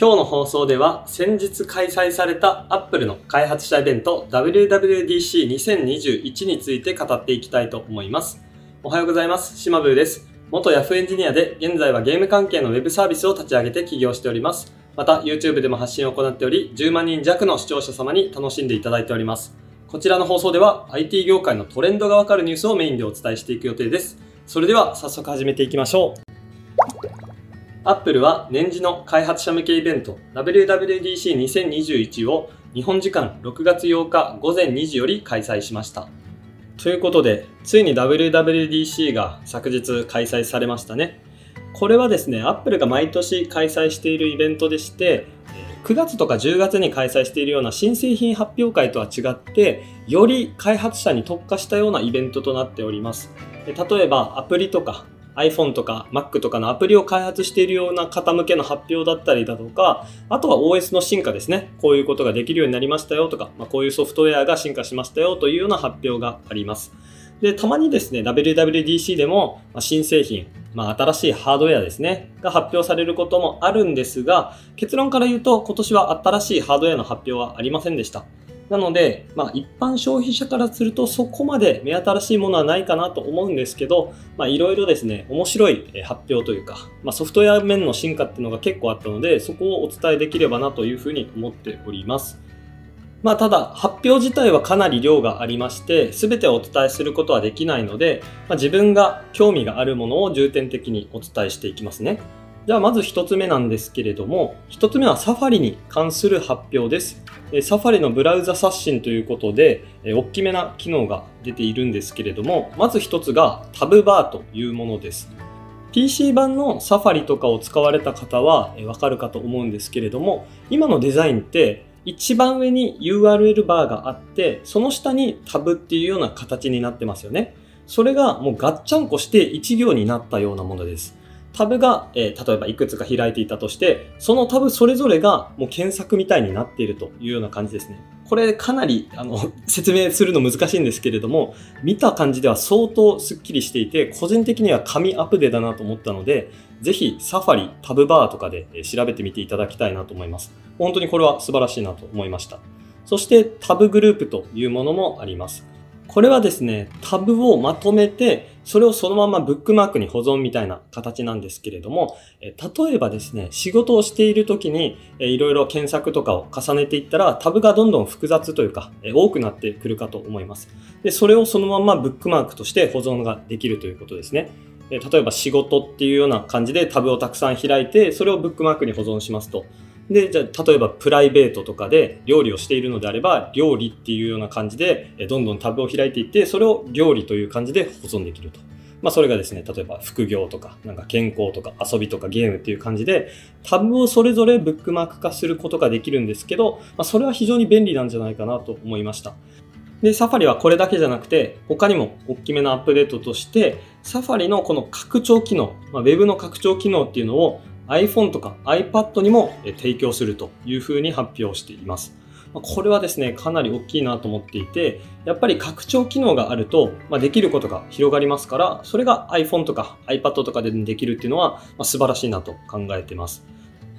今日の放送では先日開催された Apple の開発者イベント WWDC2021 について語っていきたいと思います。おはようございます。島ブーです。元 Yahoo エンジニアで現在はゲーム関係の Web サービスを立ち上げて起業しております。また YouTube でも発信を行っており10万人弱の視聴者様に楽しんでいただいております。こちらの放送では IT 業界のトレンドがわかるニュースをメインでお伝えしていく予定です。それでは早速始めていきましょう。Apple は年次の開発者向けイベント WWDC2021 を日本時間6月8日午前2時より開催しました。ということで、ついに WWDC が昨日開催されましたね。これはですね、Apple が毎年開催しているイベントでして、9月とか10月に開催しているような新製品発表会とは違って、より開発者に特化したようなイベントとなっております。例えばアプリとか iPhone とか Mac とかのアプリを開発しているような方向けの発表だったりだとか、あとは OS の進化ですね。こういうことができるようになりましたよとか、まあ、こういうソフトウェアが進化しましたよというような発表があります。で、たまにですね、WWDC でも新製品、まあ、新しいハードウェアですね、が発表されることもあるんですが、結論から言うと今年は新しいハードウェアの発表はありませんでした。なので、まあ、一般消費者からするとそこまで目新しいものはないかなと思うんですけど、まあ、いろいろですね、面白い発表というか、まあ、ソフトウェア面の進化っていうのが結構あったので、そこをお伝えできればなというふうに思っております。まあ、ただ、発表自体はかなり量がありまして、すべてをお伝えすることはできないので、まあ、自分が興味があるものを重点的にお伝えしていきますね。じゃあまず一つ目なんですけれども、一つ目はサファリに関する発表です。サファリのブラウザ刷新ということで、大きめな機能が出ているんですけれども、まず一つがタブバーというものです。PC 版のサファリとかを使われた方はわかるかと思うんですけれども、今のデザインって一番上に URL バーがあって、その下にタブっていうような形になってますよね。それがもうガッチャンコして一行になったようなものです。タブが、えー、例えばいくつか開いていたとして、そのタブそれぞれがもう検索みたいになっているというような感じですね。これかなりあの 説明するの難しいんですけれども、見た感じでは相当スッキリしていて、個人的には紙アプデだなと思ったので、ぜひサファリ、タブバーとかで調べてみていただきたいなと思います。本当にこれは素晴らしいなと思いました。そしてタブグループというものもあります。これはですね、タブをまとめて、それをそのままブックマークに保存みたいな形なんですけれども、例えばですね、仕事をしている時にいろいろ検索とかを重ねていったら、タブがどんどん複雑というか、多くなってくるかと思います。で、それをそのままブックマークとして保存ができるということですね。例えば仕事っていうような感じでタブをたくさん開いて、それをブックマークに保存しますと。で、じゃあ、例えばプライベートとかで料理をしているのであれば、料理っていうような感じで、どんどんタブを開いていって、それを料理という感じで保存できると。まあ、それがですね、例えば副業とか、なんか健康とか遊びとかゲームっていう感じで、タブをそれぞれブックマーク化することができるんですけど、まあ、それは非常に便利なんじゃないかなと思いました。で、サファリはこれだけじゃなくて、他にも大きめなアップデートとして、サファリのこの拡張機能、まあ、Web の拡張機能っていうのを iPhone とか iPad にも提供するというふうに発表しています。これはですね、かなり大きいなと思っていて、やっぱり拡張機能があると、まあ、できることが広がりますから、それが iPhone とか iPad とかでできるっていうのは、まあ、素晴らしいなと考えています。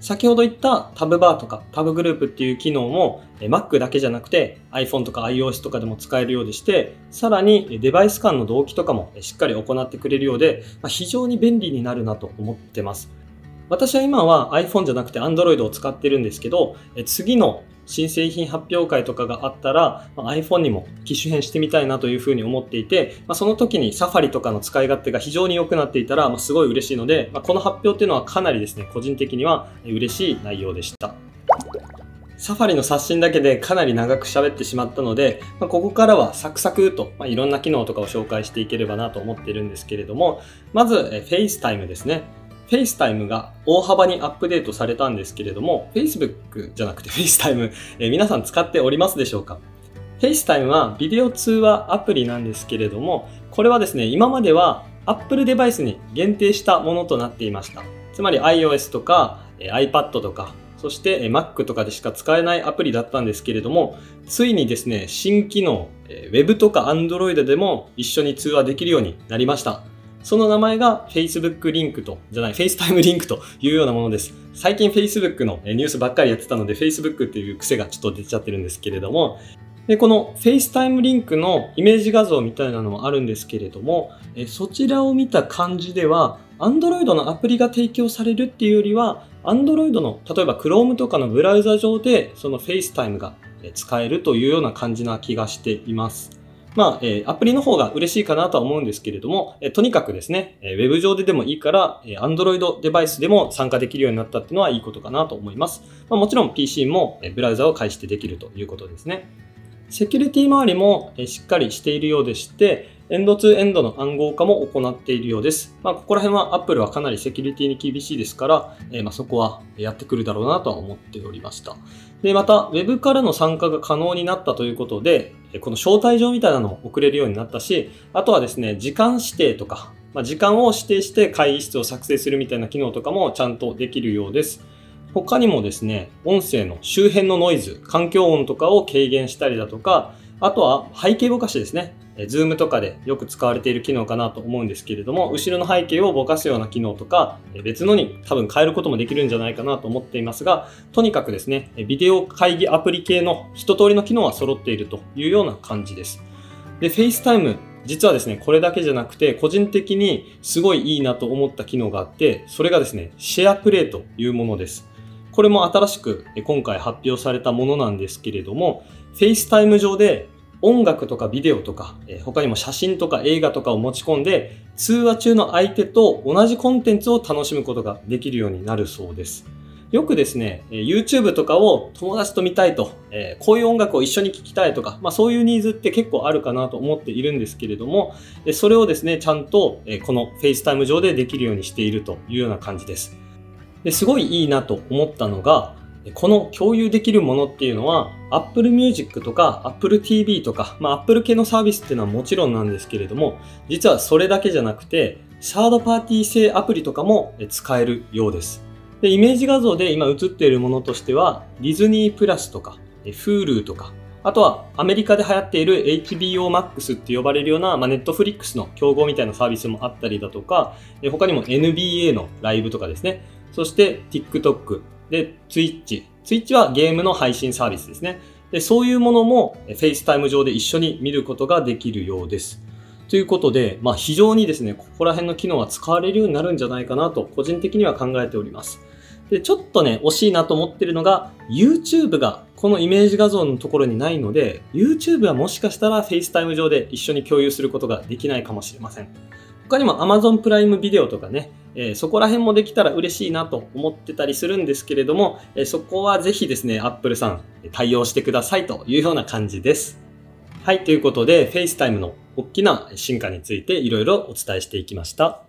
先ほど言ったタブバーとかタブグループっていう機能も Mac だけじゃなくて iPhone とか iOS とかでも使えるようでして、さらにデバイス間の同期とかもしっかり行ってくれるようで、非常に便利になるなと思ってます。私は今は iPhone じゃなくて Android を使ってるんですけど、次の新製品発表会とかがあったら、ま iPhone にも機種変してみたいなというふうに思っていて、ま、その時にサファリとかの使い勝手が非常に良くなっていたら、ま、すごい嬉しいので、ま、この発表っていうのはかなりですね、個人的には嬉しい内容でした。サファリの刷新だけでかなり長く喋ってしまったので、ま、ここからはサクサクと、まあ、いろんな機能とかを紹介していければなと思ってるんですけれども、まず、FaceTime ですね。FaceTime が大幅にアップデートされたんですけれども、Facebook じゃなくて FaceTime、えー、皆さん使っておりますでしょうか ?FaceTime はビデオ通話アプリなんですけれども、これはですね、今までは Apple デバイスに限定したものとなっていました。つまり iOS とか iPad とか、そして Mac とかでしか使えないアプリだったんですけれども、ついにですね、新機能、Web とか Android でも一緒に通話できるようになりました。その名前が Facebook リンクと、じゃない、FaceTime リンクというようなものです。最近 Facebook のニュースばっかりやってたので Facebook っていう癖がちょっと出ちゃってるんですけれども、で、この FaceTime リンクのイメージ画像みたいなのもあるんですけれども、そちらを見た感じでは、Android のアプリが提供されるっていうよりは、Android の、例えば Chrome とかのブラウザ上で、その FaceTime が使えるというような感じな気がしています。まあ、えー、アプリの方が嬉しいかなとは思うんですけれども、えー、とにかくですね、えー、ウェブ上ででもいいから、えー、Android デバイスでも参加できるようになったっていうのはいいことかなと思います。まあ、もちろん PC も、えー、ブラウザを介してできるということですね。セキュリティ周りも、えー、しっかりしているようでして、エンドツーエンドの暗号化も行っているようです。まあ、ここら辺は Apple はかなりセキュリティに厳しいですから、えー、まあそこはやってくるだろうなとは思っておりました。で、また、Web からの参加が可能になったということで、この招待状みたいなのを送れるようになったし、あとはですね、時間指定とか、まあ、時間を指定して会議室を作成するみたいな機能とかもちゃんとできるようです。他にもですね、音声の周辺のノイズ、環境音とかを軽減したりだとか、あとは背景ぼかしですね。ズームとかでよく使われている機能かなと思うんですけれども、後ろの背景をぼかすような機能とか、別のに多分変えることもできるんじゃないかなと思っていますが、とにかくですね、ビデオ会議アプリ系の一通りの機能は揃っているというような感じです。で、FaceTime、実はですね、これだけじゃなくて、個人的にすごいいいなと思った機能があって、それがですね、シェアプレイというものです。これも新しく今回発表されたものなんですけれども、FaceTime 上で音楽とかビデオとか、え他にも写真とか映画とかを持ち込んで、通話中の相手と同じコンテンツを楽しむことができるようになるそうです。よくですね、YouTube とかを友達と見たいと、えこういう音楽を一緒に聴きたいとか、まあそういうニーズって結構あるかなと思っているんですけれども、それをですね、ちゃんとこの FaceTime 上でできるようにしているというような感じです。ですごいいいなと思ったのが、この共有できるものっていうのは Apple Music とか Apple TV とか、まあ、Apple 系のサービスっていうのはもちろんなんですけれども実はそれだけじゃなくてサードパーティー製アプリとかも使えるようです。でイメージ画像で今映っているものとしてはディズニープラスとか Hulu とかあとはアメリカで流行っている HBO Max って呼ばれるような、まあ、Netflix の競合みたいなサービスもあったりだとか他にも NBA のライブとかですねそして TikTok で、Twitch。Twitch はゲームの配信サービスですね。で、そういうものも FaceTime 上で一緒に見ることができるようです。ということで、まあ非常にですね、ここら辺の機能は使われるようになるんじゃないかなと、個人的には考えております。で、ちょっとね、惜しいなと思ってるのが、YouTube がこのイメージ画像のところにないので、YouTube はもしかしたら FaceTime 上で一緒に共有することができないかもしれません。他にも Amazon プライムビデオとかね、え、そこら辺もできたら嬉しいなと思ってたりするんですけれども、え、そこはぜひですね、Apple さん対応してくださいというような感じです。はい、ということで FaceTime の大きな進化についていろいろお伝えしていきました。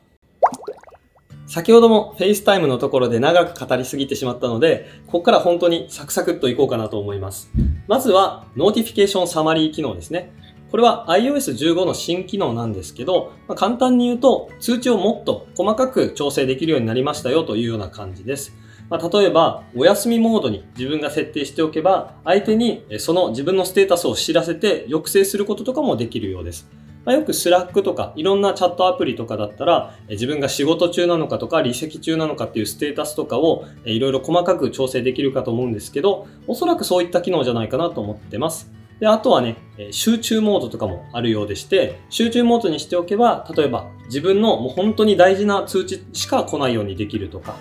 先ほども FaceTime のところで長く語りすぎてしまったので、ここから本当にサクサクっといこうかなと思います。まずは、 Notification Summary 機能ですね。これは iOS15 の新機能なんですけど、まあ、簡単に言うと通知をもっと細かく調整できるようになりましたよというような感じです。まあ、例えば、お休みモードに自分が設定しておけば、相手にその自分のステータスを知らせて抑制することとかもできるようです。まあ、よく Slack とかいろんなチャットアプリとかだったら自分が仕事中なのかとか離席中なのかっていうステータスとかをいろいろ細かく調整できるかと思うんですけどおそらくそういった機能じゃないかなと思ってます。で、あとはね、集中モードとかもあるようでして、集中モードにしておけば、例えば自分のもう本当に大事な通知しか来ないようにできるとか、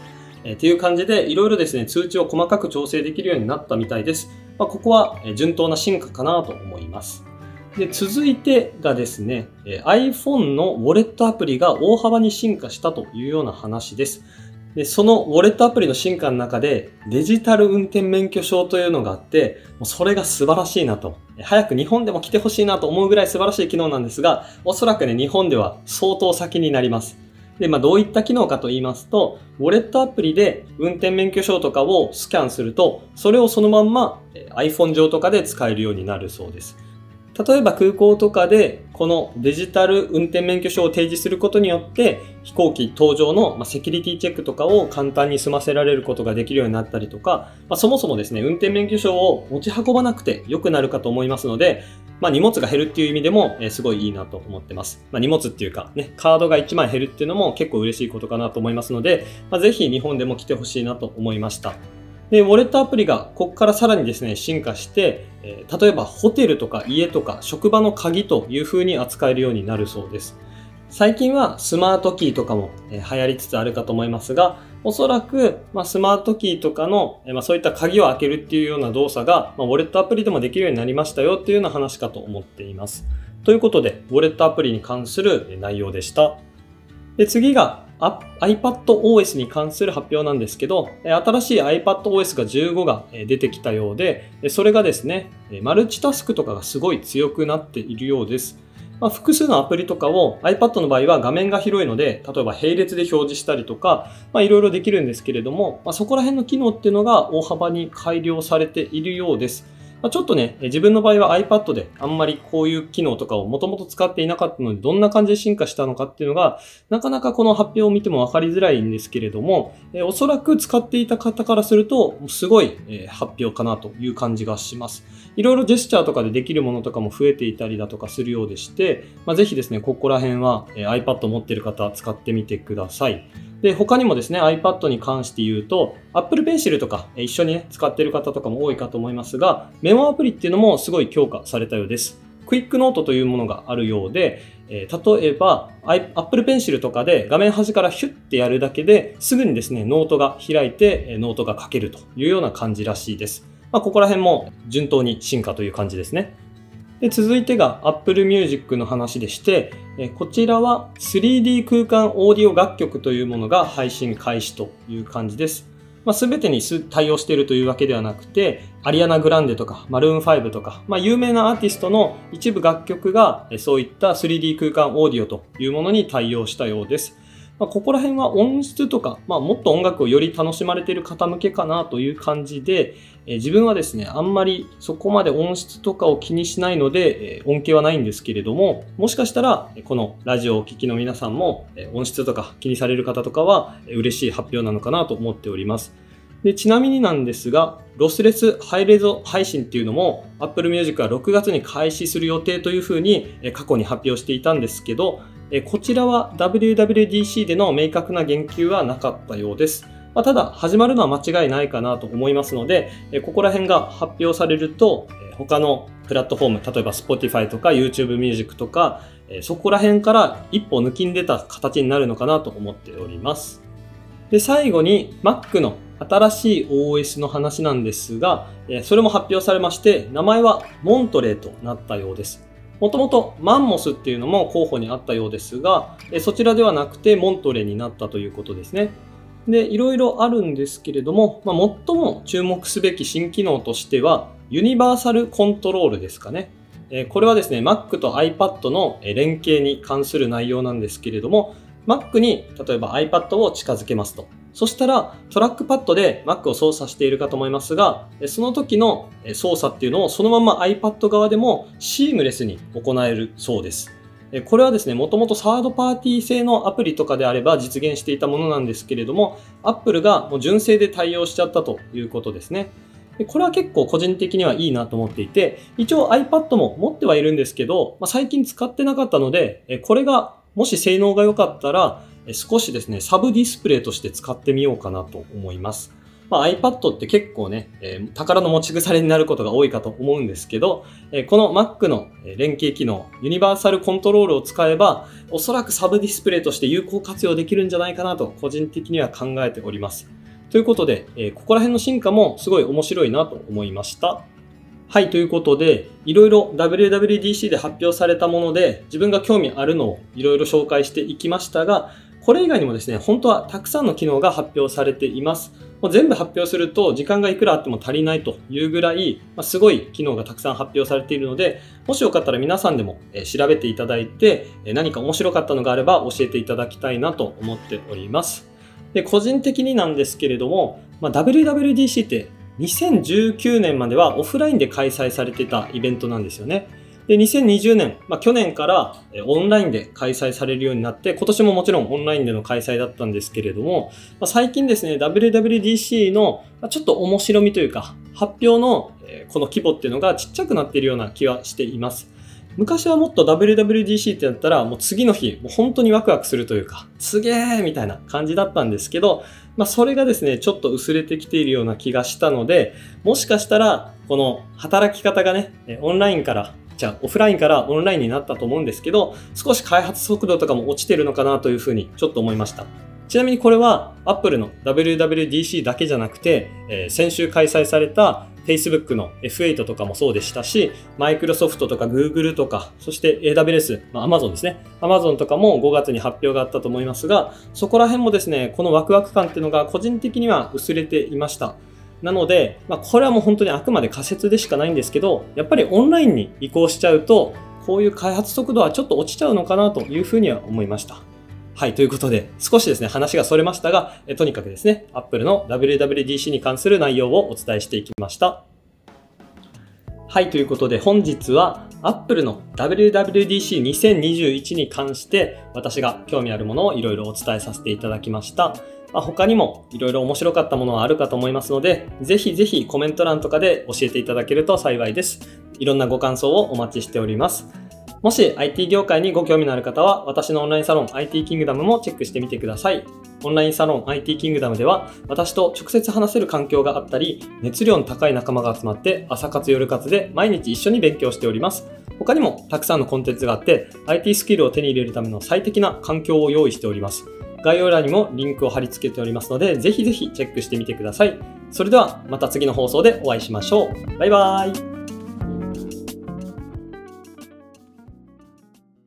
えっていう感じで、いろいろですね、通知を細かく調整できるようになったみたいです。まあ、ここは順当な進化かなと思います。で、続いてがですね、iPhone のウォレットアプリが大幅に進化したというような話です。で、そのウォレットアプリの進化の中でデジタル運転免許証というのがあって、もうそれが素晴らしいなと。早く日本でも来てほしいなと思うぐらい素晴らしい機能なんですが、おそらくね、日本では相当先になります。で、まあ、どういった機能かと言いますと、ウォレットアプリで運転免許証とかをスキャンすると、それをそのまんま iPhone 上とかで使えるようになるそうです。例えば空港とかでこのデジタル運転免許証を提示することによって飛行機搭乗のセキュリティチェックとかを簡単に済ませられることができるようになったりとか、まあ、そもそもですね、運転免許証を持ち運ばなくて良くなるかと思いますので、まあ、荷物が減るっていう意味でも、え、すごいいいなと思ってます。まあ、荷物っていうかね、カードが1枚減るっていうのも結構嬉しいことかなと思いますので、まあ、ぜひ日本でも来てほしいなと思いました。で、ウォレットアプリがここからさらにですね、進化して、え、例えばホテルとか家とか職場の鍵という風に扱えるようになるそうです。最近はスマートキーとかも、え、流行りつつあるかと思いますが、おそらく、ま、スマートキーとかの、ま、そういった鍵を開けるっていうような動作が、ま、ウォレットアプリでもできるようになりましたよっていうような話かと思っています。ということで、ウォレットアプリに関する内容でした。で、次が iPadOS に関する発表なんですけど、新しい iPadOS が15が出てきたようで、それがですね、マルチタスクとかがすごい強くなっているようです。まあ、複数のアプリとかを iPad の場合は画面が広いので、例えば並列で表示したりとか、いろいろできるんですけれども、まあ、そこら辺の機能っていうのが大幅に改良されているようです。まあ、ちょっとね、自分の場合は iPad であんまりこういう機能とかをもともと使っていなかったので、どんな感じで進化したのかっていうのが、なかなかこの発表を見てもわかりづらいんですけれども、えおそらく使っていた方からすると、すごい、え発表かなという感じがします。いろいろジェスチャーとかでできるものとかも増えていたりだとかするようでして、まあ、ぜひですね、ここら辺は、え iPad 持ってる方使ってみてください。で、他にもですね、iPad に関して言うと、Apple Pencil とか一緒にね、使っている方とかも多いかと思いますが、メモアプリっていうのもすごい強化されたようです。 Quick Note というものがあるようで、え、例えば Apple Pencil とかで画面端からヒュッてやるだけですぐにですね、ノートが開いてノートが書けるというような感じらしいです。まあ、ここら辺も順当に進化という感じですね。で続いてが Apple Music の話でして、えこちらは 3D 空間オーディオ楽曲というものが配信開始という感じです。まあ、全てに対応しているというわけではなくて、アリアナ・グランデとか、マルーン5とか、まあ、有名なアーティストの一部楽曲が、そういった 3D 空間オーディオというものに対応したようです。まあ、ここら辺は音質とか、まあ、もっと音楽をより楽しまれている方向けかなという感じで、え、自分はですね、あんまりそこまで音質とかを気にしないので、え、恩恵はないんですけれども、もしかしたら、このラジオをお聴きの皆さんも、え、音質とか気にされる方とかは、え、嬉しい発表なのかなと思っております。でちなみになんですが、ロスレスハイレゾ配信っていうのも Apple Music は6月に開始する予定というふうに過去に発表していたんですけど、こちらは WWDC での明確な言及はなかったようです。まあ、ただ、始まるのは間違いないかなと思いますので、ここら辺が発表されると、他のプラットフォーム、例えば Spotify とか YouTube Music とか、そこら辺から一歩抜きん出た形になるのかなと思っております。で、最後に Mac の新しい OS の話なんですが、それも発表されまして、名前はモントレーとなったようです。もともとマンモスっていうのも候補にあったようですが、そちらではなくてモントレになったということですね。で、いろいろあるんですけれども、まあ、最も注目すべき新機能としては、ユニバーサルコントロールですかね。これはですね、Mac と iPad の連携に関する内容なんですけれども、Mac に例えば iPad を近づけますと。そしたらトラックパッドで Mac を操作しているかと思いますが、その時の操作っていうのをそのまま iPad 側でもシームレスに行えるそうです。これはですね、もともとサードパーティー製のアプリとかであれば実現していたものなんですけれども、Apple がもう純正で対応しちゃったということですね。これは結構個人的にはいいなと思っていて、一応 iPad も持ってはいるんですけど、まあ、最近使ってなかったので、これがもし性能が良かったら、少しですね、サブディスプレイとして使ってみようかなと思います。まあ、iPad って結構ね、えー、宝の持ち腐れになることが多いかと思うんですけど、えー、この Mac の連携機能、ユニバーサルコントロールを使えば、おそらくサブディスプレイとして有効活用できるんじゃないかなと個人的には考えております。ということで、えー、ここら辺の進化もすごい面白いなと思いました。はい、ということで、いろいろ WWDC で発表されたもので、自分が興味あるのをいろいろ紹介していきましたが、これ以外にもですね、本当はたくさんの機能が発表されています。もう全部発表すると時間がいくらあっても足りないというぐらい、まあ、すごい機能がたくさん発表されているので、もしよかったら皆さんでも調べていただいて、何か面白かったのがあれば教えていただきたいなと思っております。で個人的になんですけれども、まあ、WWDC って2019年まではオフラインで開催されてたイベントなんですよね。で、2020年、まあ、去年からオンラインで開催されるようになって、今年ももちろんオンラインでの開催だったんですけれども、まあ、最近ですね、WWDC のちょっと面白みというか、発表のこの規模っていうのがちっちゃくなっているような気はしています。昔はもっと WWDC ってなったら、もう次の日、もう本当にワクワクするというか、すげーみたいな感じだったんですけど、まあそれがですね、ちょっと薄れてきているような気がしたので、もしかしたら、この働き方がね、オンラインから、じゃあオフラインからオンラインになったと思うんですけど、少し開発速度とかも落ちてるのかなというふうにちょっと思いました。ちなみにこれは Apple の WWDC だけじゃなくて、えー、先週開催された Facebook の F8 とかもそうでしたし、Microsoft とか Google とか、そして AWS、まあ、Amazon ですね。Amazon とかも5月に発表があったと思いますが、そこら辺もですね、このワクワク感っていうのが個人的には薄れていました。なので、まあ、これはもう本当にあくまで仮説でしかないんですけど、やっぱりオンラインに移行しちゃうと、こういう開発速度はちょっと落ちちゃうのかなというふうには思いました。はい、ということで、少しですね、話がそれましたが、えとにかくですね、Apple の WWDC に関する内容をお伝えしていきました。はい、ということで、本日は Apple の WWDC2021 に関して、私が興味あるものをいろいろお伝えさせていただきました。まあ、他にもいろいろ面白かったものはあるかと思いますので、ぜひぜひコメント欄とかで教えていただけると幸いです。いろんなご感想をお待ちしております。もし IT 業界にご興味のある方は、私のオンラインサロン IT キングダムもチェックしてみてください。オンラインサロン IT キングダムでは、私と直接話せる環境があったり、熱量の高い仲間が集まって朝活夜活で毎日一緒に勉強しております。他にもたくさんのコンテンツがあって、IT スキルを手に入れるための最適な環境を用意しております。概要欄にもリンクを貼り付けておりますので、ぜひぜひチェックしてみてください。それではまた次の放送でお会いしましょう。バイバーイ。